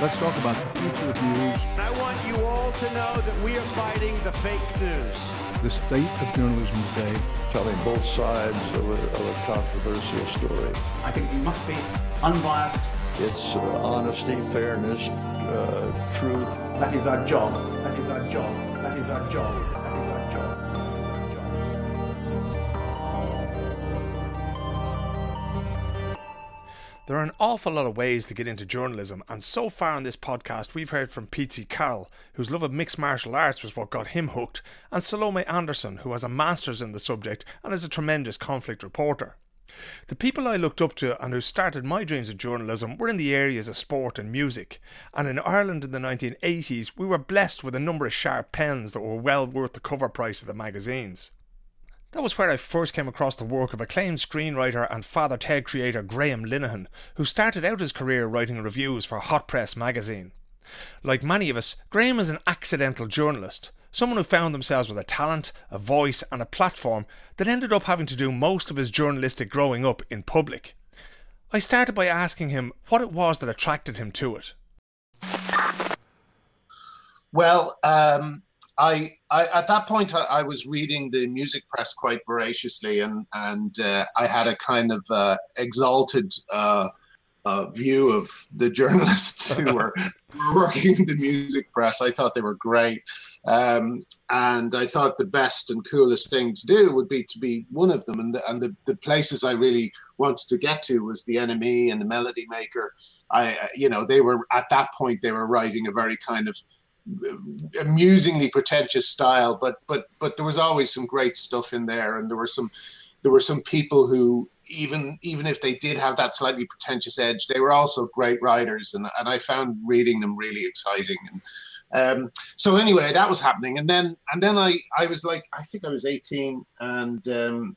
Let's talk about the future of news. I want you all to know that we are fighting the fake news. The state of journalism today. Telling both sides of a, of a controversial story. I think we must be unbiased. It's uh, honesty, fairness, uh, truth. That is our job. That is our job. That is our job. There are an awful lot of ways to get into journalism, and so far in this podcast, we've heard from Pete Carroll, whose love of mixed martial arts was what got him hooked, and Salome Anderson, who has a master's in the subject and is a tremendous conflict reporter. The people I looked up to and who started my dreams of journalism were in the areas of sport and music, and in Ireland in the 1980s, we were blessed with a number of sharp pens that were well worth the cover price of the magazines. That was where I first came across the work of acclaimed screenwriter and Father Ted creator Graham Linehan, who started out his career writing reviews for Hot Press magazine. Like many of us, Graham is an accidental journalist, someone who found themselves with a talent, a voice, and a platform that ended up having to do most of his journalistic growing up in public. I started by asking him what it was that attracted him to it. Well, um, I, I, at that point I, I, was reading the music press quite voraciously, and and uh, I had a kind of uh, exalted uh, uh view of the journalists who were working in the music press. I thought they were great, um, and I thought the best and coolest thing to do would be to be one of them. And the, and the, the places I really wanted to get to was the NME and the Melody Maker. I you know they were at that point they were writing a very kind of amusingly pretentious style, but but but there was always some great stuff in there, and there were some there were some people who even even if they did have that slightly pretentious edge, they were also great writers, and and I found reading them really exciting. And um, so anyway, that was happening, and then and then I I was like I think I was eighteen, and um,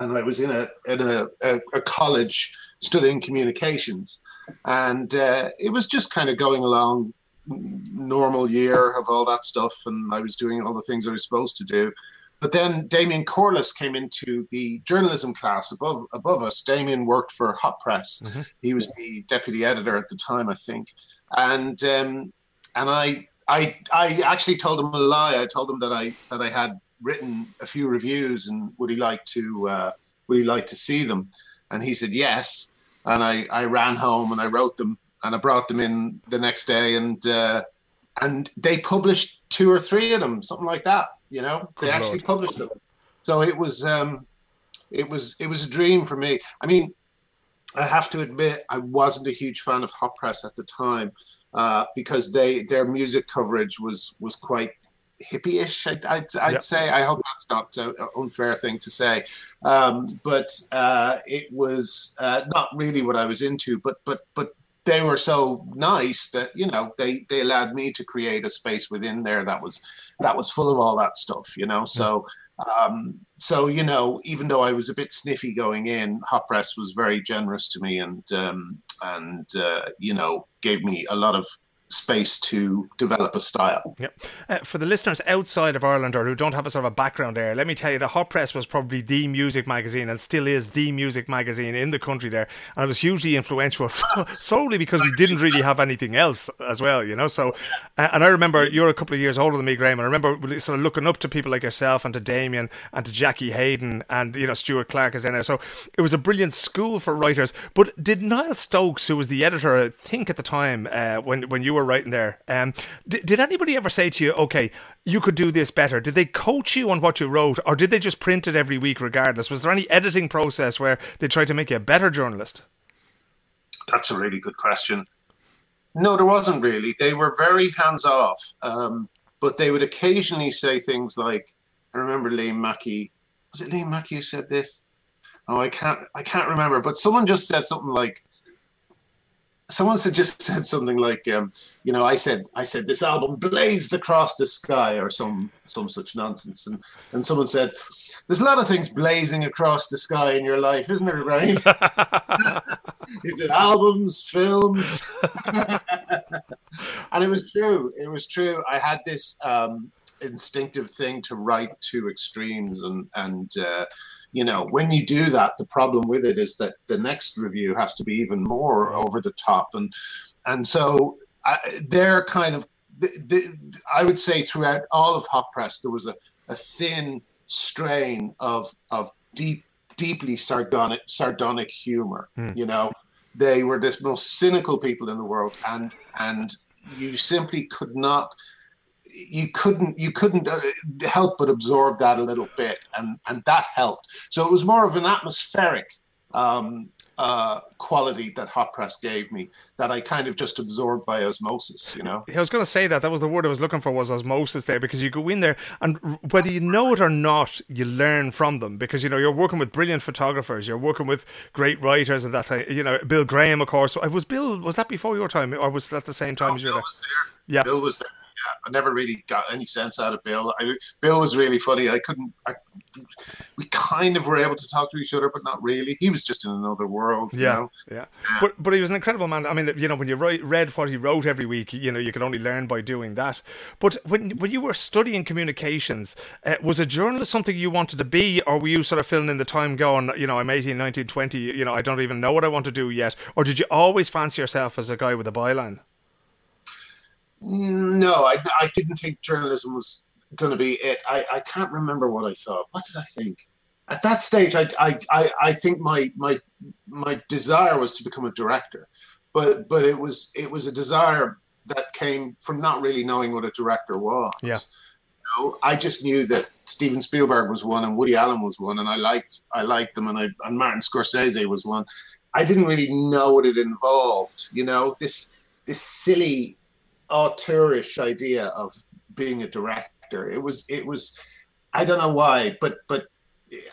and I was in a in a, a, a college studying communications, and uh, it was just kind of going along normal year of all that stuff, and I was doing all the things I was supposed to do. But then Damien Corless came into the journalism class above above us. Damien worked for Hot Press. Mm-hmm. He was the deputy editor at the time, I think. And um, and I I I actually told him a lie. I told him that I that I had written a few reviews and would he like to uh, would he like to see them? And he said yes. And I I ran home and I wrote them and I brought them in the next day, and uh, and they published two or three of them, something like that. You know, Good they actually published them. So it was um, it was it was a dream for me. I mean, I have to admit, I wasn't a huge fan of Hot Press at the time uh, because they their music coverage was was quite hippie-ish. I'd, I'd, I'd yep. say. I hope that's not an unfair thing to say, um, but uh, it was uh, not really what I was into. But but but they were so nice that you know they they allowed me to create a space within there that was that was full of all that stuff you know? So um so you know even though i was a bit sniffy going in hot press was very generous to me and um and uh, you know gave me a lot of space to develop a style. Yep. Uh, for the listeners outside of Ireland or who don't have a sort of a background there, let me tell you, the Hot Press was probably the music magazine and still is the music magazine in the country there, and it was hugely influential so, solely because we didn't really have anything else as well, you know. So, uh, and I remember you're a couple of years older than me, Graham, and I remember sort of looking up to people like yourself and to Damien and to Jackie Hayden and you know Stuart Clark is in there. So it was a brilliant school for writers. But did Niall Stokes, who was the editor, I think at the time uh, when when you were were writing there. Um, did, did anybody ever say to you, okay, you could do this better? Did they coach you on what you wrote, or did they just print it every week regardless? Was there any editing process where they tried to make you a better journalist? That's a really good question. No, there wasn't really. They were very hands off, um, but they would occasionally say things like, "I remember Liam Mackey. Was it Liam Mackey who said this? Oh, I can't. I can't remember. But someone just said something like, someone said, just said something like, um, you know, I said, I said this album blazed across the sky, or some some such nonsense, and and someone said, there's a lot of things blazing across the sky in your life, isn't there, Ryan? Is it albums, films? and it was true. It was true. I had this um, instinctive thing to write to extremes, and and uh, you know when you do that the problem with it is that the next review has to be even more over the top and and so I, they're kind of the, the, I would say throughout all of hot press there was a, a thin strain of of deep deeply sardonic sardonic humor. You know, they were the most cynical people in the world, and and you simply could not you couldn't you couldn't uh, help but absorb that a little bit and and that helped so it was more of an atmospheric um uh quality that hot press gave me that i kind of just absorbed by osmosis you know I was going to say that. That was the word I was looking for was osmosis there because you go in there and whether you know it or not, you learn from them because you know you're working with brilliant photographers, you're working with great writers and that. uh, You know, Bill Graham, of course. Was Bill? Was that before your time or was that the same time as you Bill were there? there. Yeah. Bill was there. Yeah, I never really got any sense out of Bill. I, Bill was really funny. I couldn't. I, we kind of were able to talk to each other, but not really. He was just in another world. you Yeah, know? yeah, but but he was an incredible man. I mean, you know, when you write, read what he wrote every week, you know, you could only learn by doing that. But when when you were studying communications, uh, was a journalist something you wanted to be, or were you sort of filling in the time, going, you know, I'm 18, 19, 20, you know, I don't even know what I want to do yet, or did you always fancy yourself as a guy with a byline? No, I, I didn't think journalism was going to be it. I, I can't remember what I thought. What did I think? At that stage, I, I, I, I think my, my, my desire was to become a director, but, but it was, it was a desire that came from not really knowing what a director was. Yeah. You know, I just knew that Steven Spielberg was one and Woody Allen was one, and I liked, I liked them, and I, and Martin Scorsese was one. I didn't really know what it involved. You know, this, this silly auteurish idea of being a director. It was it was I don't know why, but but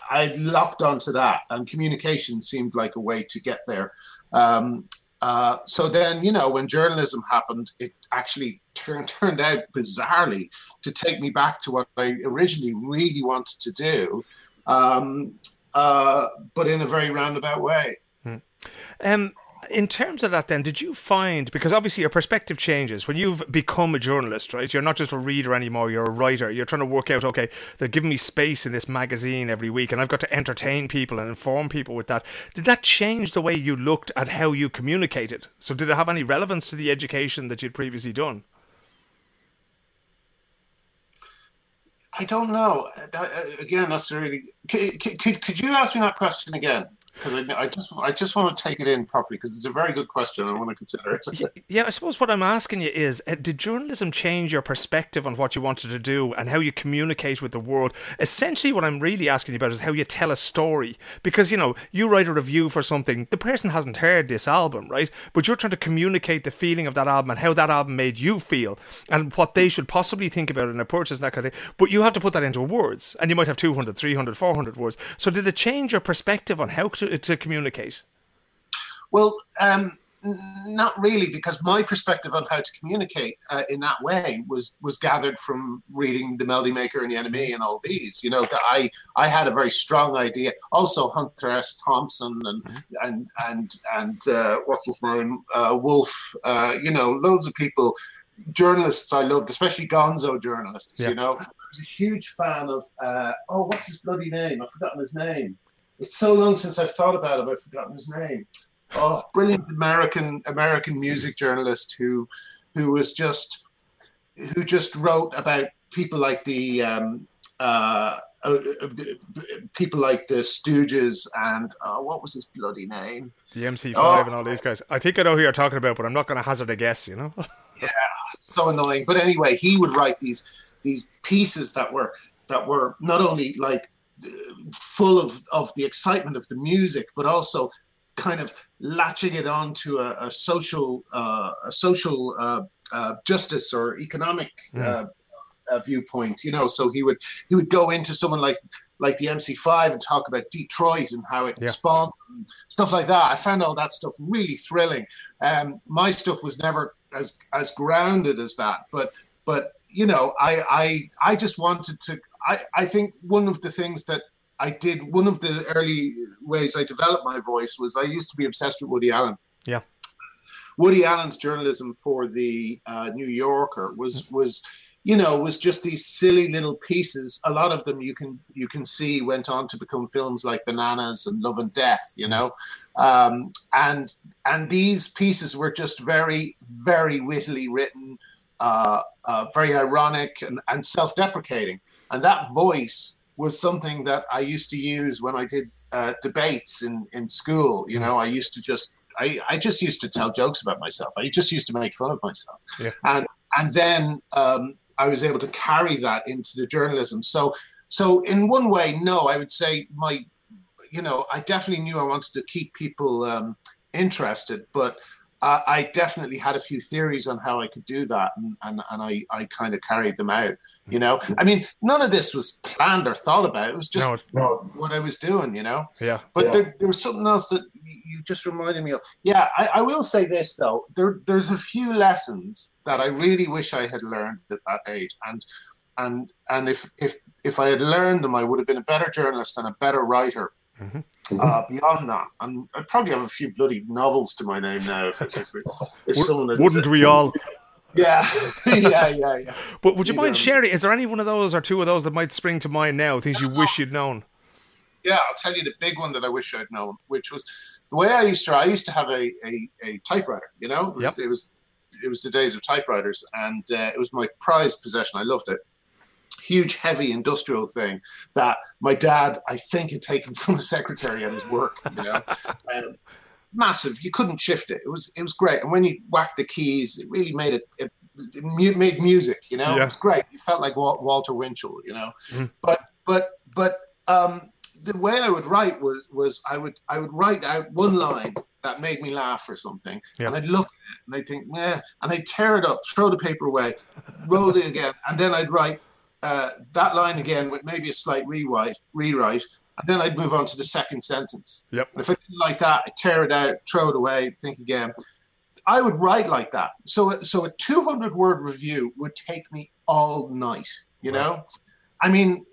I locked onto that, and communication seemed like a way to get there. Um, uh, so then, you know, when journalism happened, it actually turned turned out bizarrely to take me back to what I originally really wanted to do, um, uh, but in a very roundabout way. Um, in terms of that, then, did you find because obviously your perspective changes when you've become a journalist, right? You're not just a reader anymore; you're a writer. You're trying to work out, okay, they're giving me space in this magazine every week, and I've got to entertain people and inform people with that. Did that change the way you looked at how you communicated? So, did it have any relevance to the education that you'd previously done? I don't know. That, uh, again, that's really. Could, could, could you ask me that question again? Because I, I just I just want to take it in properly because it's a very good question. I want to consider it. Yeah, I suppose what I'm asking you is uh, did journalism change your perspective on what you wanted to do and how you communicate with the world? Essentially, what I'm really asking you about is how you tell a story. Because, you know, you write a review for something, the person hasn't heard this album, right? But you're trying to communicate the feeling of that album and how that album made you feel and what they should possibly think about in a purchase and that kind of thing. But you have to put that into words and you might have 200, 300, 400 words. So, did it change your perspective on how to, to communicate? Well, um, not really, because my perspective on how to communicate uh, in that way was was gathered from reading the Melody Maker and the NME and all these. You know, that I I had a very strong idea. Also, Hunter S. Thompson and and and and uh, what's his name, uh, Wolfe. Uh, you know, loads of people, journalists I loved, especially Gonzo journalists. Yeah. You know, I was a huge fan of. Uh, oh, what's his bloody name? I've forgotten his name. It's so long since I've thought about it. I've forgotten his name oh, brilliant American American music journalist who who was just who just wrote about people like the um, uh, uh, people like the Stooges and uh, what was his bloody name? The MC5 Oh. and all these guys. I think I know who you're talking about, but I'm not going to hazard a guess, you know? Yeah, so annoying. But anyway, he would write these these pieces that were that were not only like full of of the excitement of the music, but also kind of latching it onto a, a social uh, a social uh, uh, justice or economic uh, uh, viewpoint. You know, so he would he would go into someone like like the MC5 and talk about Detroit and how it Yeah. spawned and stuff like that. I found all that stuff really thrilling. Um, my stuff was never as as grounded as that, but but you know, I I I just wanted to. I I think one of the things that I did, one of the early ways I developed my voice was I used to be obsessed with Woody Allen. Yeah. Woody Allen's journalism for the uh, New Yorker was was you know was just these silly little pieces a lot of them you can you can see went on to become films like bananas and love and death you know um, and and these pieces were just very very wittily written uh, uh, very ironic and, and self-deprecating and that voice was something that i used to use when i did uh, debates in in school you know i used to just I, I just used to tell jokes about myself. I just used to make fun of myself. Yeah. And and then um, I was able to carry that into the journalism. So so in one way, no, I would say my, you know, I definitely knew I wanted to keep people um, interested, but uh, I definitely had a few theories on how I could do that, and and, and I I kind of carried them out. You know, I mean, none of this was planned or thought about. It was just No. what I was doing. You know. Yeah. But There, there was something else that you you just reminded me of. Yeah, I, I will say this though. There, there's a few lessons that I really wish I had learned at that age, and and and if if if I had learned them, I would have been a better journalist and a better writer. Uh, beyond that, and I'd probably have a few bloody novels to my name now. If, if, if someone Wouldn't we all? Yeah, yeah, yeah, yeah. But would you You mind don't. sharing? Is there any one of those or two of those that might spring to mind now? Things you wish you'd known? Yeah, I'll tell you the big one that I wish I'd known, which was the way I used to. I used to have a a, a typewriter. You know, it was, Yep. it was it was the days of typewriters, and uh, it was my prized possession. I loved it. Huge, heavy industrial thing that my dad, I think, had taken from a secretary at his work. You know, um, massive. You couldn't shift it. It was it was great. And when you whacked the keys, it really made it. it it made music, you know. Yeah. It was great. You felt like Wal- Walter Winchell, you know. Mhm. But but but um, the way I would write was was I would I would write out one line that made me laugh or something, Yeah. and I'd look at it and I'd think, yeah, and I'd tear it up, throw the paper away, roll it again, and then I'd write uh, that line again with maybe a slight rewrite, rewrite, and then I'd move on to the second sentence. Yep. And if I didn't like that, I'd tear it out, throw it away, think again. I would write like that. So, so a 200 word review would take me all night, you know? I mean,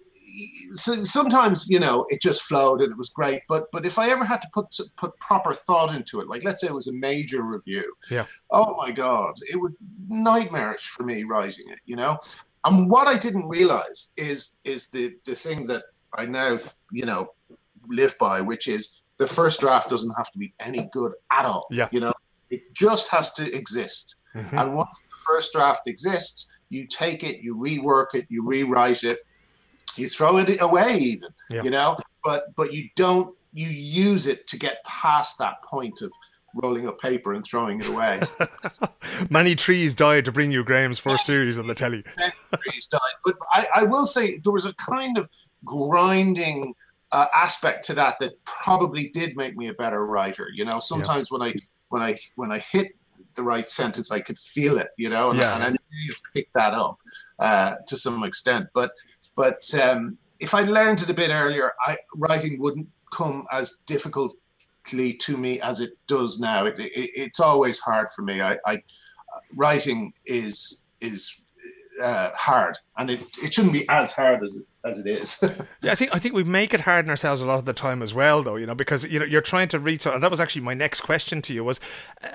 so sometimes, you know, it just flowed and it was great. But, but if I ever had to put, put proper thought into it, like let's say it was a major review. Yeah. Oh my God, it would nightmarish for me writing it, you know? And what I didn't realize is, is the, the thing that I now, you know, live by, which is the first draft doesn't have to be any good at all. Yeah. You know, it just has to exist. Mhm. And once the first draft exists, you take it, you rework it, you rewrite it, you throw it away even, Yeah. you know, but but you don't you use it to get past that point of rolling up paper and throwing it away. Many trees died to bring you Graham's first series on the telly. Trees died. But I, I will say there was a kind of grinding uh, aspect to that that probably did make me a better writer. You know, sometimes when I when I when I hit the right sentence, I could feel it. You know, and, Yeah. and I knew picked that up uh, to some extent. But but um, if I learned it a bit earlier, I writing wouldn't come as difficultly to me as it does now. It, it, it's always hard for me. I, I writing is is uh, hard, and it, it shouldn't be as hard as as it is. Yeah, I think I think we make it hard on ourselves a lot of the time as well, though. You know, because you know you're trying to reach, and that was actually my next question to you was,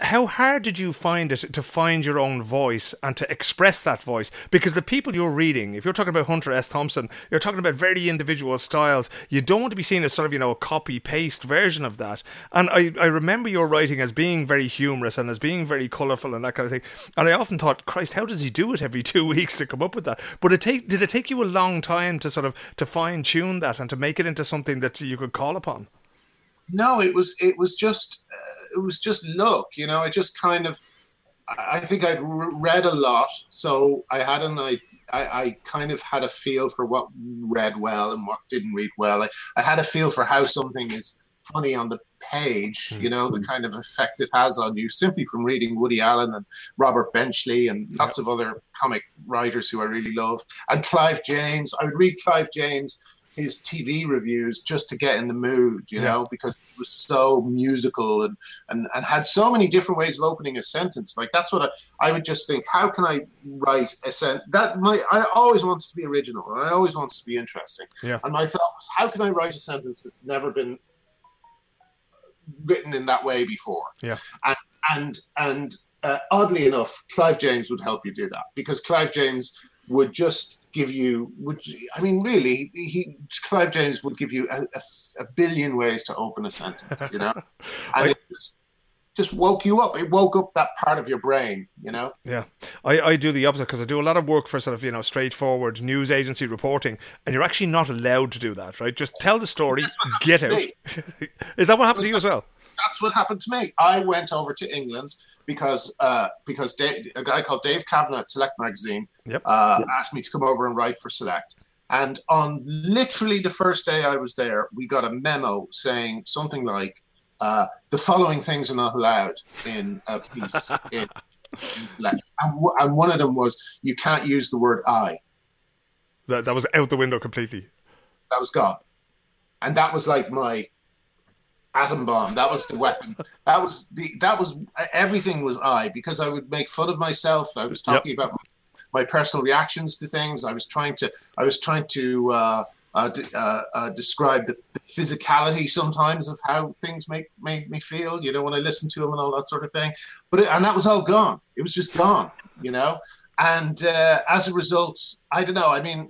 how hard did you find it to find your own voice and to express that voice? Because the people you're reading, if you're talking about Hunter S. Thompson, you're talking about very individual styles. You don't want to be seen as sort of you know a copy paste version of that. And I I remember your writing as being very humorous and as being very colourful and that kind of thing. And I often thought, Christ, how does he do it every two weeks to come up with that? But it take did it take you a long time to sort of to fine tune that and to make it into something that you could call upon? no, it was it was just uh, it was just luck, you know. I just kind of I I think I'd read a lot, so I had an I, I I kind of had a feel for what read well and what didn't read well. I, I had a feel for how something is funny on the page, you hmm. know, the kind of effect it has on you simply from reading Woody Allen and Robert Benchley and lots of other comic writers who I really love. And Clive James. I would read Clive James his TV reviews just to get in the mood, you Yeah. know, because it was so musical and, and, and had so many different ways of opening a sentence. Like that's what I, I would just think, how can I write a sentence that my I always wanted to be original and I always wanted to be interesting. Yeah. And my thought was, how can I write a sentence that's never been written in that way before? Yeah. And and and uh, oddly enough, Clive James would help you do that because Clive James would just give you would I mean really he Clive James would give you a, a, a billion ways to open a sentence, you know, and it just, just woke you up. It woke up that part of your brain, you know. Yeah, I, I do the opposite because I do a lot of work for sort of you know straightforward news agency reporting, and you're actually not allowed to do that, right? Just tell the story, get out. Is that what happened to you as well? That's what happened to me. I went over to England because uh, because Dave, a guy called Dave Cavanagh at Select magazine Yep. uh, asked me to come over and write for Select. And on literally the first day I was there, we got a memo saying something like, uh, "The following things are not allowed in a piece in, in And, w- and one of them was, "You can't use the word I." That that was out the window completely. That was gone, and that was like my atom bomb. That was the weapon. That was the that was everything was I because I would make fun of myself. I was talking about my personal reactions to things. I was trying to I was trying to uh, uh, uh, uh, describe the, the physicality sometimes of how things make made me feel. You know, when I listen to them and all that sort of thing. But it, and that was all gone. It was just gone. You know, and uh, as a result, I don't know. I mean.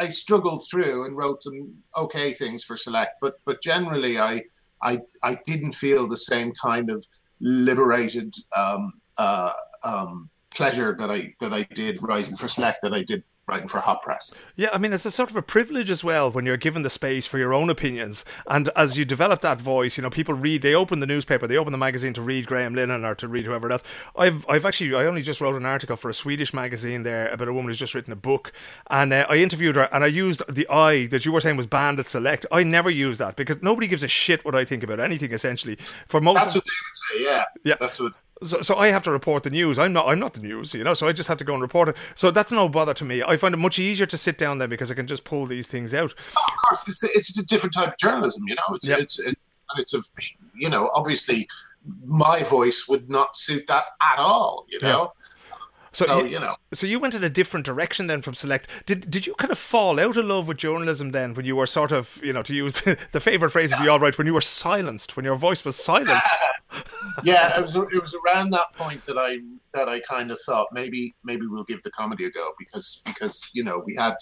I struggled through and wrote some okay things for Select, but but generally, I I I didn't feel the same kind of liberated um, uh, um, pleasure that I that I did writing for Select that I did writing for Hot Press. Yeah, I mean, it's a sort of a privilege as well when you're given the space for your own opinions. And as you develop that voice, you know, people read, they open the newspaper, they open the magazine to read Graham Linehan or to read whoever else. I've, I've actually, I only just wrote an article for a Swedish magazine there about a woman who's just written a book. And uh, I interviewed her and I used the I that you were saying was banned at Select. I never use that because nobody gives a shit what I think about anything, essentially. For most That's what they would say. Yeah. Yeah. That's what. So, so I have to report the news. I'm not. I'm not the news, you know. So I just have to go and report it. So that's no bother to me. I find it much easier to sit down there because I can just pull these things out. Of course, it's a, it's a different type of journalism. You know, it's Yep. it's it's, it's a you know obviously my voice would not suit that at all. You know. So, So, you, you know. so you went in a different direction then from Select. Did did you kind of fall out of love with journalism then when you were sort of you know to use the, the favorite phrase of the alt-right when you were silenced when your voice was silenced? yeah, it was it was around that point that I that I kind of thought maybe maybe we'll give the comedy a go because because you know we had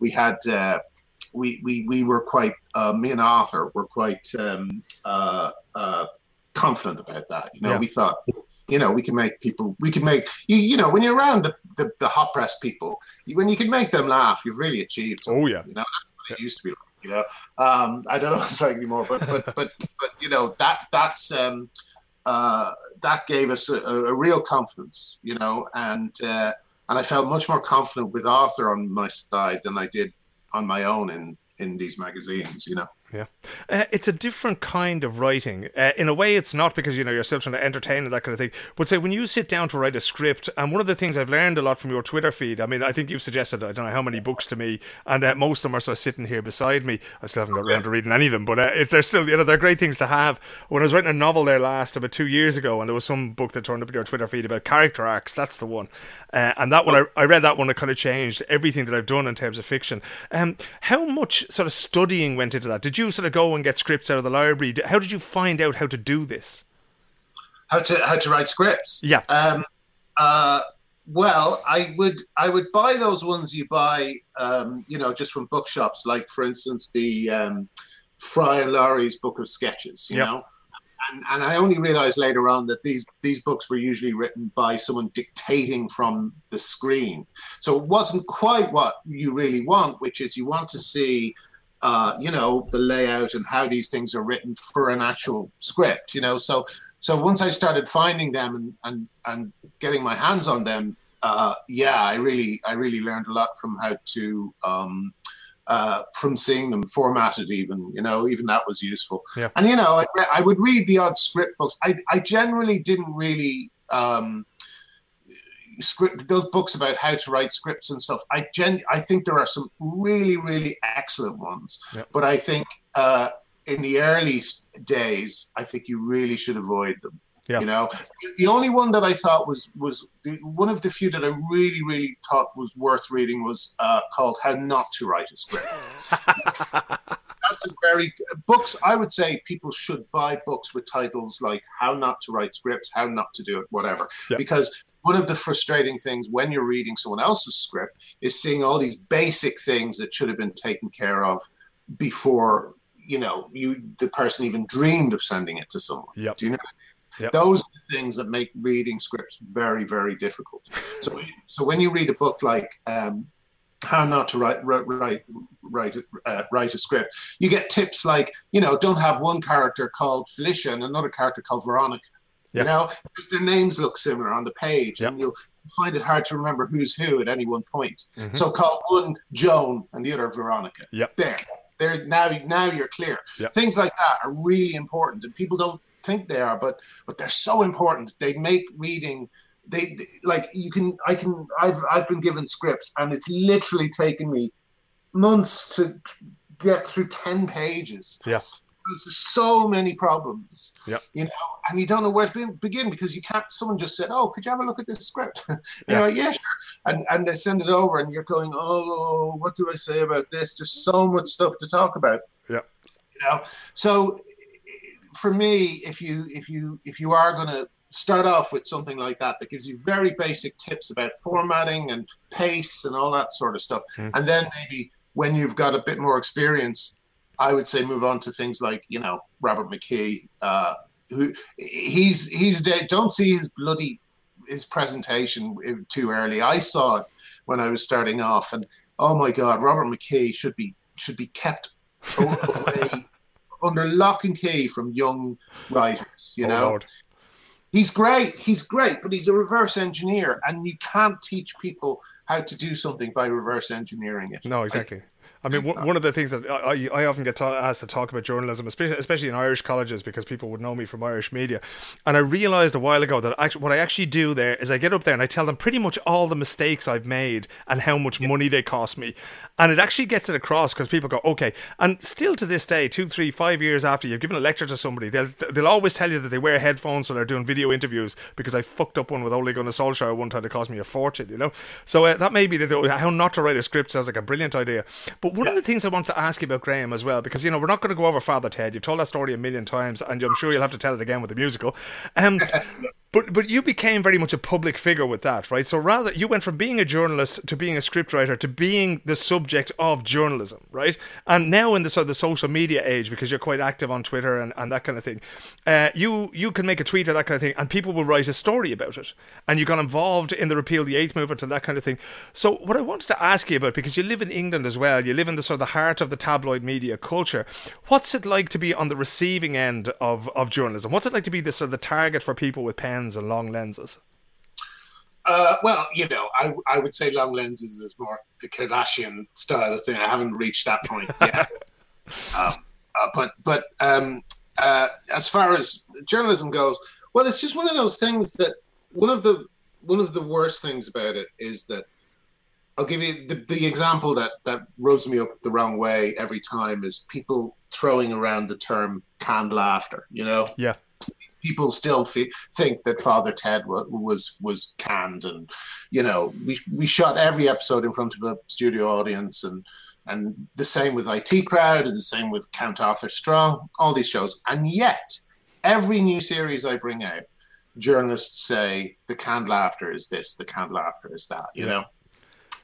we had uh, we we we were quite uh, me and Arthur were quite um, uh, uh, confident about that. You know, Yeah. we thought you know we can make people we can make you you know when you're around the the, the hot press people you- when you can make them laugh you've really achieved. Oh, yeah. you know that's what it used to be. Like, you know, um, I don't know what it's like anymore, but but but but you know that that's. Um, uh, that gave us a, a real confidence, you know, and uh, and I felt much more confident with Arthur on my side than I did on my own in in these magazines, you know. Yeah, uh, it's a different kind of writing. Uh, in a way, it's not because you know you're still trying to entertain and that kind of thing. But say when you sit down to write a script, and one of the things I've learned a lot from your Twitter feed. I mean, I think you've suggested I don't know how many books to me, and uh, most of them are sort of sitting here beside me. I still haven't got around to reading any of them, but uh, it, they're still you know they're great things to have. When I was writing a novel there last about two years ago, and there was some book that turned up in your Twitter feed about character arcs. That's the one, uh, and that one I, I read that one. It kind of changed everything that I've done in terms of fiction. Um, how much sort of studying went into that? Did you sort of go and get scripts out of the library? How did you find out how to do this? How to how to write scripts? Yeah. Um, uh, well, I would I would buy those ones you buy, um, you know, just from bookshops, like for instance the um, Fry and Laurie's Book of Sketches, you Yep. know. And, and I only realized later on that these these books were usually written by someone dictating from the screen. So it wasn't quite what you really want, which is you want to see, uh, you know, the layout and how these things are written for an actual script. You know, so so once I started finding them and and and getting my hands on them, uh, yeah, I really I really learned a lot from how to um, uh, from seeing them formatted. Even you know, even that was useful. Yeah. And you know, I, re- I would read the odd script books. I I generally didn't really. Um, script those books about how to write scripts and stuff i gen i think there are some really really excellent ones Yeah. but i think uh in the early days i think you really should avoid them Yeah. you know the only one that i thought was was one of the few that i really really thought was worth reading was uh called how not to write a script that's a very books i would say people should buy books with titles like how not to write scripts how not to do it whatever Yeah. because one of the frustrating things when you're reading someone else's script is seeing all these basic things that should have been taken care of before you know you the person even dreamed of sending it to someone. Yep. Do you know? Yep. Those are the things that make reading scripts very, very difficult. So, so when you read a book like um, "How Not to Write Write Write Write, uh, write a Script," you get tips like, you know, don't have one character called Felicia and another character called Veronica. You know, because their names look similar on the page, Yep. and you'll find it hard to remember who's who at any one point. Mhm. So call one Joan and the other Veronica. Yep. There, there. Now, now you're clear. Yep. Things like that are really important, and people don't think they are, but but they're so important. They make reading. They they- like you can. I can. I've I've been given scripts, and it's literally taken me months to get through ten pages. Yeah. There's so many problems. Yep. You know, and you don't know where to be- begin because you can't. Someone just said, "Oh, could you have a look at this script?" you Yeah. know, yeah, sure. And and they send it over, and you're going, "Oh, what do I say about this?" There's so much stuff to talk about. Yeah. You know, so for me, if you if you if you are going to start off with something like that that gives you very basic tips about formatting and pace and all that sort of stuff, Mm. and then maybe when you've got a bit more experience, I would say move on to things like you know Robert McKee, uh, who he's he's dead. Don't see his bloody his presentation too early. I saw it when I was starting off, and oh my God, Robert McKee should be should be kept away under lock and key from young writers. You Oh, know, Lord. he's great, he's great, but he's a reverse engineer, and you can't teach people how to do something by reverse engineering it. No, exactly. I mean, one one of the things that I, I I often get ta- asked to talk about journalism, especially, in Irish colleges, because people would know me from Irish media. And I realized a while ago that actually, what I actually do there is I get up there and I tell them pretty much all the mistakes I've made and how much money they cost me. And it actually gets it across because people go, okay. And still to this day, two, three, five years after you've given a lecture to somebody, they'll, they'll always tell you that they wear headphones when they're doing video interviews because I fucked up one with Ole Gunnar Solskjaer one time that cost me a fortune, you know? So uh, that may be that how not to write a script sounds like a brilliant idea. But one of the things I want to ask you about Graham as well, because, you know, we're not going to go over Father Ted. You've told that story a million times, and I'm sure you'll have to tell it again with the musical. Um, but but you became very much a public figure with that, right? So rather, you went from being a journalist to being a scriptwriter to being the subject of journalism, right? And now in the sort of the social media age, because you're quite active on Twitter and, and that kind of thing, uh, you you can make a tweet or that kind of thing, and people will write a story about it. And you got involved in the repeal the eighth movement and that kind of thing. So what I wanted to ask you about, because you live in England as well, you live in the sort of the heart of the tabloid media culture. What's it like to be on the receiving end of, of journalism? What's it like to be the sort of the target for people with pens and long lenses? Uh, well, you know, I, I would say long lenses is more the Kardashian style of thing. I haven't reached that point yet. um, uh, but but um, uh, as far as journalism goes, well, it's just one of those things that one of the one of the worst things about it is that I'll give you the, the example that that rubs me up the wrong way every time is people throwing around the term canned laughter. You know, Yeah. People still fe- think that Father Ted wa- was was canned, and you know, we we shot every episode in front of a studio audience, and and the same with IT Crowd, and the same with Count Arthur Strong, all these shows, and yet every new series I bring out, journalists say the canned laughter is this, the canned laughter is that, you Yeah. know,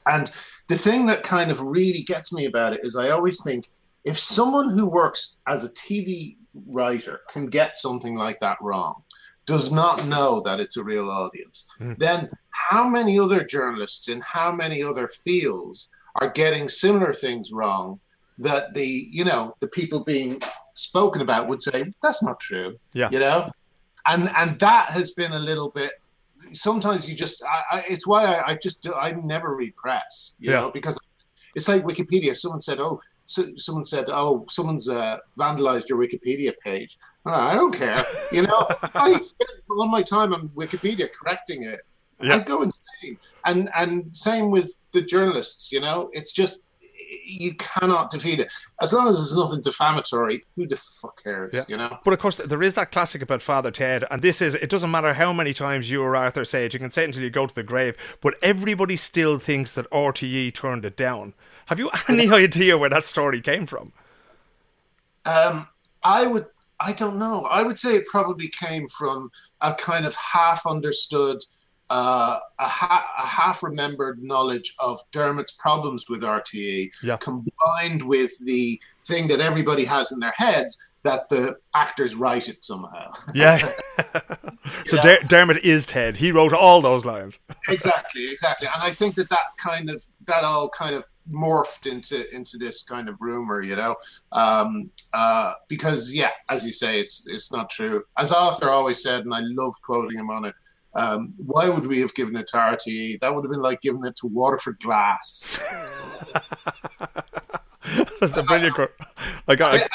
and the thing that kind of really gets me about it is I always think if someone who works as a TV writer can get something like that wrong, does not know that it's a real audience, Mm. then how many other journalists in how many other fields are getting similar things wrong that the you know the people being spoken about would say that's not true Yeah. you know and and that has been a little bit sometimes you just I, I, it's why I, I just do, I never read press you Yeah. know because it's like Wikipedia someone said oh so, someone said oh someone's uh, vandalized your Wikipedia page. Oh, I don't care. You know I spend all my time on Wikipedia correcting it. Yeah. I go insane. And and same with the journalists you know? It's just you cannot defeat it as long as there's nothing defamatory who the fuck cares Yeah. you know But of course, there is that classic about Father Ted, and this is it doesn't matter how many times you or Arthur say it, you can say it until you go to the grave, but everybody still thinks that RTE turned it down. Have you any idea where that story came from? Um, I would, I don't know. I would say it probably came from a kind of half understood uh, a, ha- a half-remembered knowledge of Dermot's problems with RTE, Yeah. combined with the thing that everybody has in their heads that the actors write it somehow. Yeah. so Yeah. Der- Dermot is Ted. He wrote all those lines. exactly, exactly. And I think that that kind of that all kind of morphed into into this kind of rumor, you know, um, uh, because yeah, as you say, it's it's not true. As Arthur always said, and I love quoting him on it. Um, why would we have given it to RTE? That would have been like giving it to Waterford Glass. That's a brilliant quote. I got. I,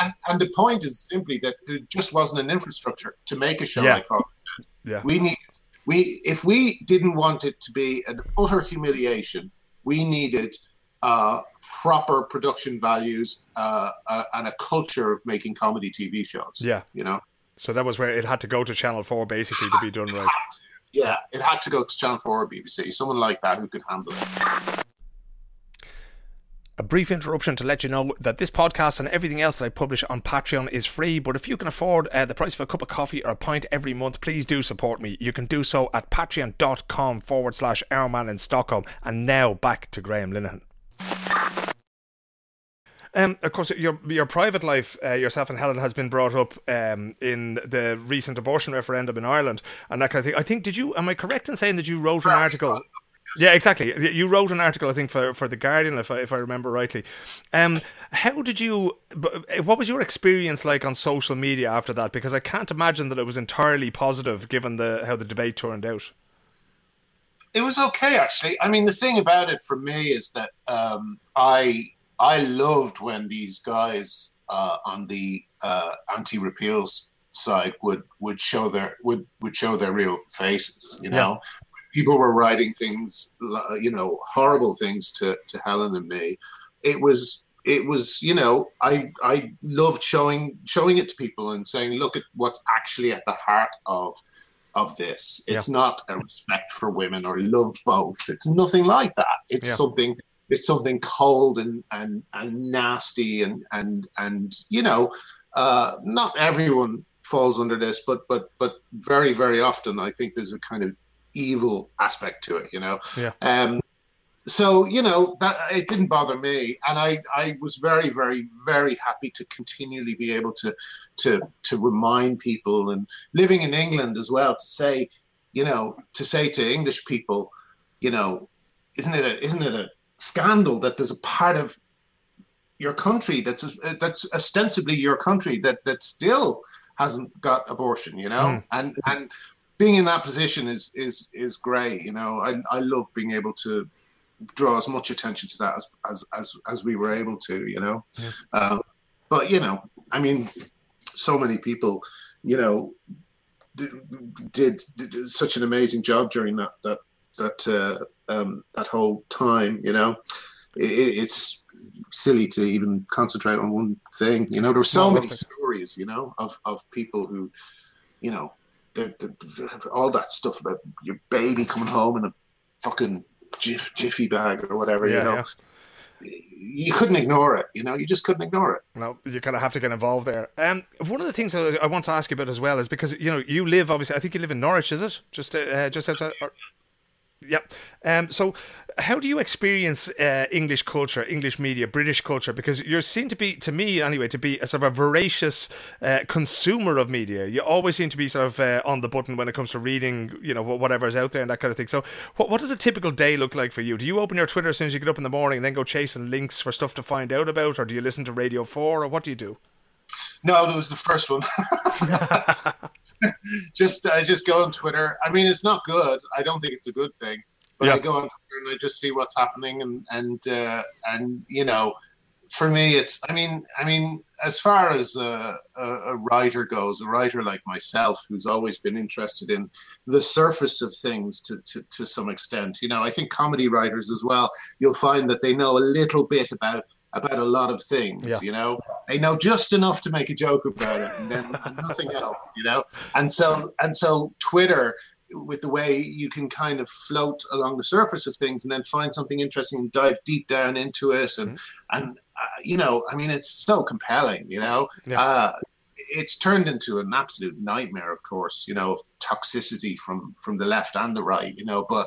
and, and the point is simply that there just wasn't an infrastructure to make a show Yeah. like Father yeah. we need we if we didn't want it to be an utter humiliation we needed uh proper production values uh, uh and a culture of making comedy tv shows Yeah. you know So that was where it had to go to Channel Four basically to be done right. yeah it had to go to channel 4 or bbc someone like that who could handle it A brief interruption to let you know that this podcast and everything else that I publish on Patreon is free. But if you can afford uh, the price of a cup of coffee or a pint every month, please do support me. You can do so at patreon.com forward slash Irishman in Stockholm. And now back to Graham Linehan. Um, of course, your your private life, uh, yourself and Helen, has been brought up um, in the recent abortion referendum in Ireland and that kind of thing. I think, did you? Am I correct in saying that you wrote an article? Yeah, exactly. You wrote an article, I think, for, for the Guardian, if I, if I remember rightly. Um, how did you? What was your experience like on social media after that? Because I can't imagine that it was entirely positive, given the how the debate turned out. it was okay actually i mean the thing about it for me is that um i i loved when these guys uh on the uh anti-repeal side would would show their would would show their real faces you know people were writing things you know horrible things to to helen and me it was it was you know i i loved showing showing it to people and saying look at what's actually at the heart of of this. It's not a respect for women or love both. It's nothing like that. It's Yeah. something it's something cold and and and nasty and and and you know, uh, not everyone falls under this, but but but very very often I think there's a kind of evil aspect to it. You know. Yeah. Um, so you know that it didn't bother me, and I I was very very very happy to continually be able to to to remind people and living in England as well to say, you know, to say to English people, you know, isn't it a isn't it a scandal that there's a part of your country that's that's ostensibly your country that that still hasn't got abortion, you know, Mm. and and being in that position is is is great, you know. I I love being able to draw as much attention to that as as as, as we were able to, you know. Um, but you know, I mean, so many people, you know, did, did, did such an amazing job during that that that uh, um, that whole time. You know, it, it's silly to even concentrate on one thing. You know, there were so many stories. You know, of of people who, you know, the, the, all that stuff about your baby coming home in a fucking jiff, jiffy bag or whatever. Yeah, you know. You couldn't ignore it, you know. You just couldn't ignore it. No, you kind of have to get involved there. Um, one of the things that I want to ask you about as well is because you know you live obviously. I think you live in Norwich, is it? Just uh, just outside. Or, Yep. Um, so, how do you experience uh, English culture, English media, British culture? Because you seem to be, to me anyway, to be a sort of a voracious uh, consumer of media. You always seem to be sort of uh, on the button when it comes to reading, you know, wh- whatever's out there and that kind of thing. So, what, what does a typical day look like for you? Do you open your Twitter as soon as you get up in the morning and then go chasing links for stuff to find out about, or do you listen to Radio 4, or what do you do? No, that was the first one. just I just go on Twitter. I mean, it's not good. I don't think it's a good thing. But Yeah. I go on Twitter and I just see what's happening, and and uh, and you know, for me, it's. I mean, I mean, as far as a, a, a writer goes, a writer like myself, who's always been interested in the surface of things to, to, to some extent. You know, I think comedy writers as well. You'll find that they know a little bit about about a lot of things. Yeah. You know, they know just enough to make a joke about it, and then nothing else. You know, and so and so Twitter with the way you can kind of float along the surface of things and then find something interesting and dive deep down into it and Mm-hmm. and uh, you know i mean it's so compelling you know Yeah. uh, it's turned into an absolute nightmare, of course, you know, of toxicity from from the left and the right, you know, but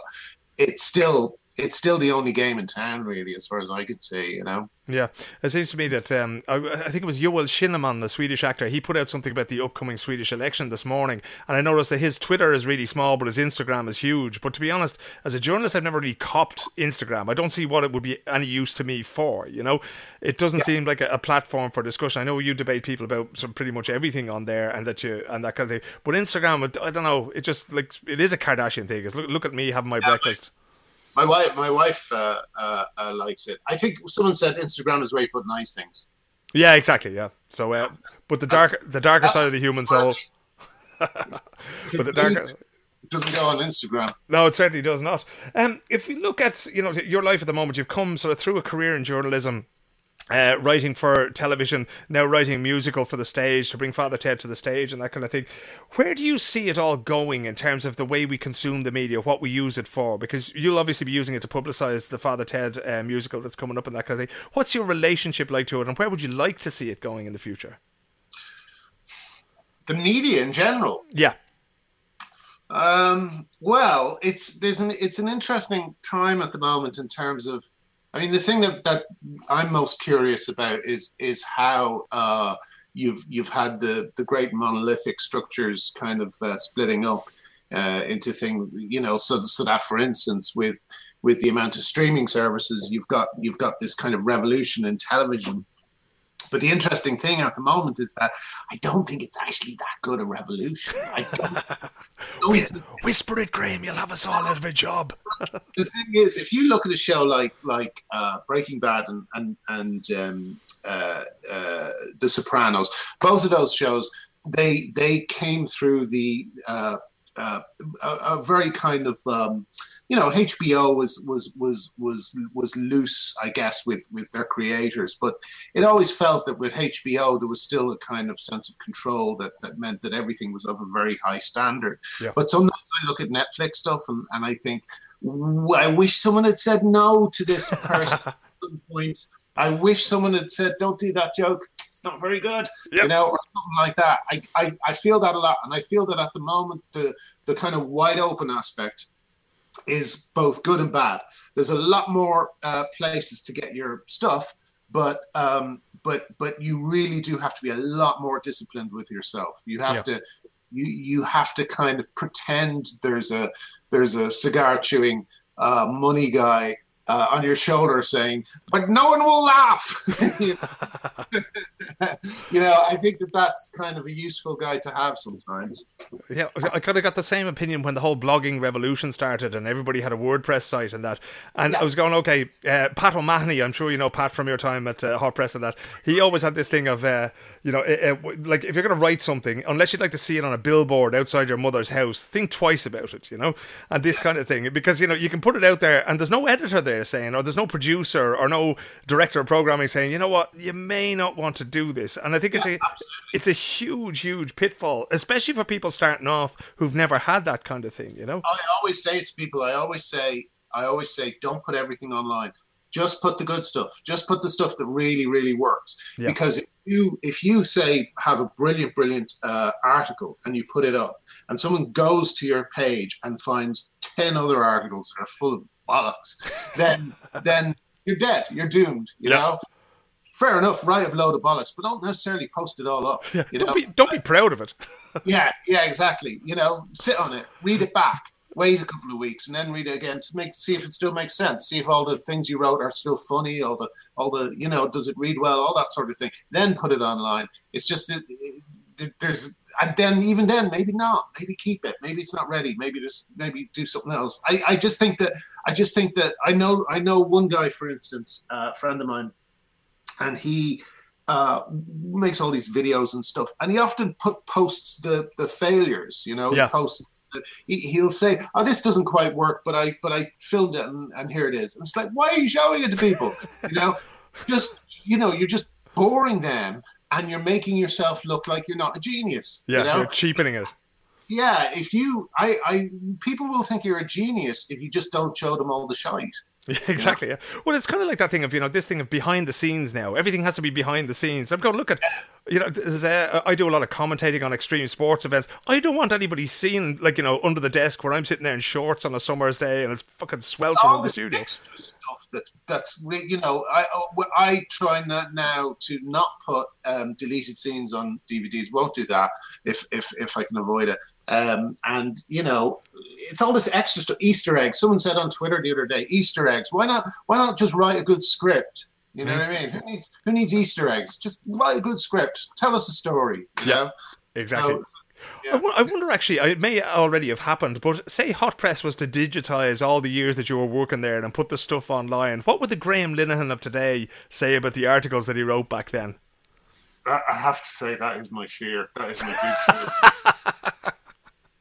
it's still it's still the only game in town, really, as far as I could see. You know. Yeah, it seems to me that um, I, I, think it was Joel Kinnaman, the Swedish actor. He put out something about the upcoming Swedish election this morning, and I noticed that his Twitter is really small, but his Instagram is huge. But to be honest, as a journalist, I've never really copped Instagram. I don't see what it would be any use to me for. You know, it doesn't yeah. seem like a, a, platform for discussion. I know you debate people about some pretty much everything on there, and that you and that kind of thing. But Instagram, I don't know. It just like it is a Kardashian thing. It's look, look at me having my yeah, breakfast. My wife, my wife uh, uh, uh, likes it. I think someone said Instagram is where you put nice things. Yeah, exactly. Yeah. So, uh, but the darker, the darker side of the human soul. but the darker doesn't go on Instagram. No, it certainly does not. Um, if you look at you know your life at the moment, you've come sort of through a career in journalism uh, writing for television, now writing musical for the stage to bring Father Ted to the stage and that kind of thing. Where do you see it all going in terms of the way we consume the media, what we use it for? Because you'll obviously be using it to publicise the Father Ted uh, musical that's coming up and that kind of thing. What's your relationship like to it, and where would you like to see it going in the future? The media in general. Yeah. Um, well, it's there's an it's an interesting time at the moment in terms of I mean, the thing that, that I'm most curious about is is how uh, you've you've had the the great monolithic structures kind of uh, splitting up uh, into things. You know, so so that for instance, with with the amount of streaming services, you've got you've got this kind of revolution in television but the interesting thing at the moment is that I don't think it's actually that good a revolution. I don't, don't Whisper it, Graham. You'll have us all out of a job. the thing is, if you look at a show like like uh, Breaking Bad and and and um, uh, uh, The Sopranos, both of those shows they they came through the uh, uh, a, a, very kind of um, you know HBO was was was was was loose, I guess, with with their creators, but it always felt that with HBO there was still a kind of sense of control that that meant that everything was of a very high standard. Yeah. But sometimes I look at Netflix stuff and, and I think, I wish someone had said no to this person at some point. I wish someone had said, "Don't do that joke." It's not very good, yep. you know, or something like that. I, I, I feel that a lot, and I feel that at the moment the the kind of wide open aspect is both good and bad. There's a lot more uh, places to get your stuff, but um, but but you really do have to be a lot more disciplined with yourself. You have yeah. to you you have to kind of pretend there's a there's a cigar chewing uh, money guy uh, on your shoulder saying, "But no one will laugh." you know, I think that that's kind of a useful guy to have sometimes. Yeah, I kind of got the same opinion when the whole blogging revolution started, and everybody had a WordPress site and that. And yeah. I was going, okay, uh, Pat O'Mahony. I'm sure you know Pat from your time at uh, Hot Press and that. He always had this thing of, uh, you know, like if you're going to write something, unless you'd like to see it on a billboard outside your mother's house, think twice about it. You know, and this kind of thing because you know you can put it out there, and there's no editor there saying, or there's no producer or no director of programming saying, you know what, you may not want to do this. And I think it's yeah, a absolutely. it's a huge, huge pitfall, especially for people starting off who've never had that kind of thing. You know, I always say it to people, I always say, I always say, don't put everything online. Just put the good stuff. Just put the stuff that really, really works. Yeah. Because if you, if you say have a brilliant, brilliant uh, article and you put it up, and someone goes to your page and finds ten other articles that are full of bollocks, then then you're dead. You're doomed. You know. Fair enough, write a load of bollocks, but don't necessarily post it all up. Yeah, don't know? be don't be proud of it. yeah, yeah, exactly. You know, sit on it, read it back, wait a couple of weeks, and then read it again to make see if it still makes sense. See if all the things you wrote are still funny, all the all the you know, does it read well, all that sort of thing. Then put it online. It's just it, there's and then even then maybe not maybe keep it maybe it's not ready maybe just maybe do something else i i just think that i just think that i know i know one guy for instance uh, a friend of mine and he uh, makes all these videos and stuff and he often put posts the the failures you know yeah. posts he, will say, "Oh, this doesn't quite work," but I but I filmed it and, and here it is. And it's like, why are you showing it to people? You know, just you know, you're just boring them and you're making yourself look like you're not a genius. Yeah, you know? you're cheapening it. Yeah, if you, I, I, people will think you're a genius if you just don't show them all the shite. Yeah, exactly. Yeah. Well, it's kind of like that thing of you know this thing of behind the scenes now. Everything has to be behind the scenes. I'm going look at, you know, this is, uh, I do a lot of commentating on extreme sports events. I don't want anybody seeing like you know under the desk where I'm sitting there in shorts on a summer's day and it's fucking sweltering all in the studio. extra stuff that that's you know I I try not now to not put um, deleted scenes on DVDs. Won't do that if if if I can avoid it. Um, and you know it's all this extra stuff. Easter eggs. Someone said on Twitter the other day, Easter eggs. Why not? Why not just write a good script? You know what I mean? Who needs who needs Easter eggs? Just write a good script. Tell us a story. Yeah. know? Exactly. So, I I wonder actually, it may already have happened, but say Hot Press was to digitize all the years that you were working there and put the stuff online. What would the Graham Linehan of today say about the articles that he wrote back then? I I have to say that is my fear. That is my big fear.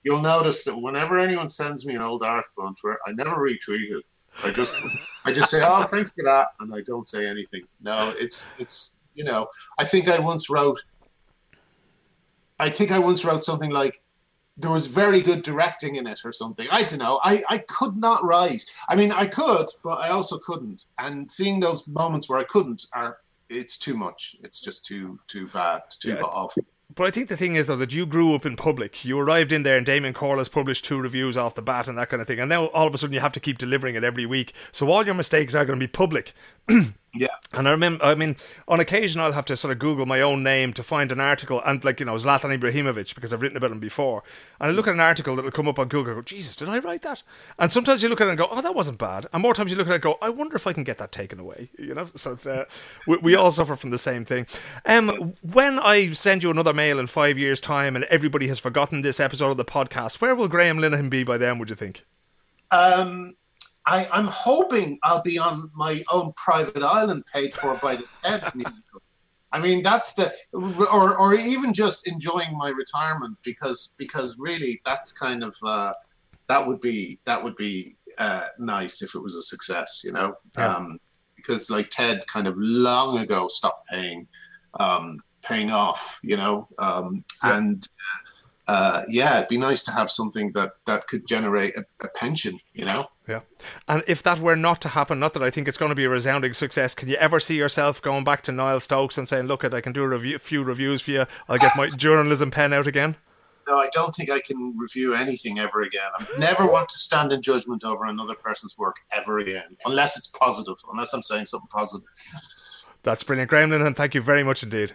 You'll notice that whenever anyone sends me an old article on Twitter, I never retweet it. I just, I just say, "Oh, thanks for that," and I don't say anything. No, it's, it's, you know, I think I once wrote, I think I once wrote something like, there was very good directing in it or something. I don't know. I, I could not write. I mean, I could, but I also couldn't. And seeing those moments where I couldn't are it's too much. It's just too too bad, too Yeah. awful. But I think the thing is though that you grew up in public. You arrived in there and Damien Corless published two reviews off the bat and that kind of thing. And now all of a sudden you have to keep delivering it every week. So all your mistakes are going to be public. Yeah. And I remember, I mean, on occasion I'll have to sort of Google my own name to find an article, and like you know, Zlatan Ibrahimovic because I've written about him before. And I look at an article that'll come up on Google, and go, Jesus, did I write that? And sometimes you look at it and go, Oh, that wasn't bad. And more times you look at it and go, I wonder if I can get that taken away. You know, so it's, uh, we, we all suffer from the same thing. Um, when I send you another mail in five years' time, and everybody has forgotten this episode of the podcast, where will Graham Linehan be by then? Would you think? Um, I, I'm hoping I'll be on my own private island paid for by the TED musical. I mean, that's the, or, or even just enjoying my retirement because because really that's kind of uh, that would be that would be uh, nice if it was a success, you know. Yeah. Um, because like Ted kind of long ago stopped paying um, paying off, you know, um, Yeah. and uh, yeah, it'd be nice to have something that that could generate a, a pension, you know. Yeah. And if that were not to happen, not that I think it's going to be a resounding success, can you ever see yourself going back to Niall Stokes and saying, "Look, I can do a review, few reviews for you. I'll get my journalism pen out again." No, I don't think I can review anything ever again. I never want to stand in judgment over another person's work ever again, unless it's positive, unless I'm saying something positive. That's brilliant, Graham Linehan. Thank you very much indeed.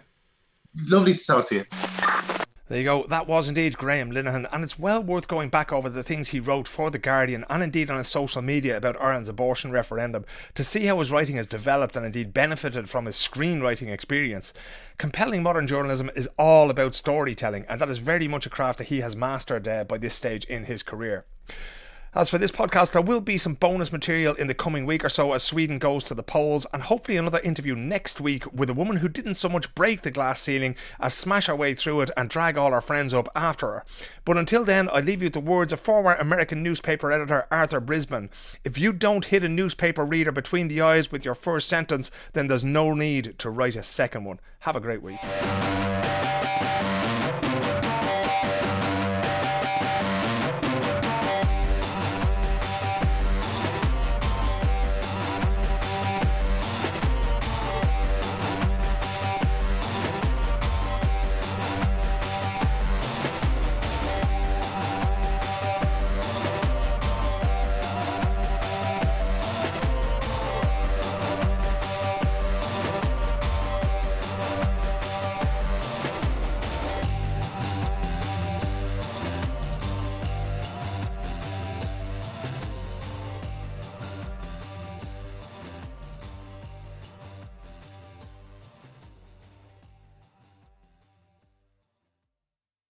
Lovely to talk to you. There you go. That was indeed Graham Linehan, and it's well worth going back over the things he wrote for The Guardian and indeed on his social media about Ireland's abortion referendum to see how his writing has developed and indeed benefited from his screenwriting experience. Compelling modern journalism is all about storytelling, and that is very much a craft that he has mastered uh, by this stage in his career. As for this podcast, there will be some bonus material in the coming week or so as Sweden goes to the polls, and hopefully another interview next week with a woman who didn't so much break the glass ceiling as smash her way through it and drag all her friends up after her. But until then, I leave you with the words of former American newspaper editor Arthur Brisbane. If you don't hit a newspaper reader between the eyes with your first sentence, then there's no need to write a second one. Have a great week.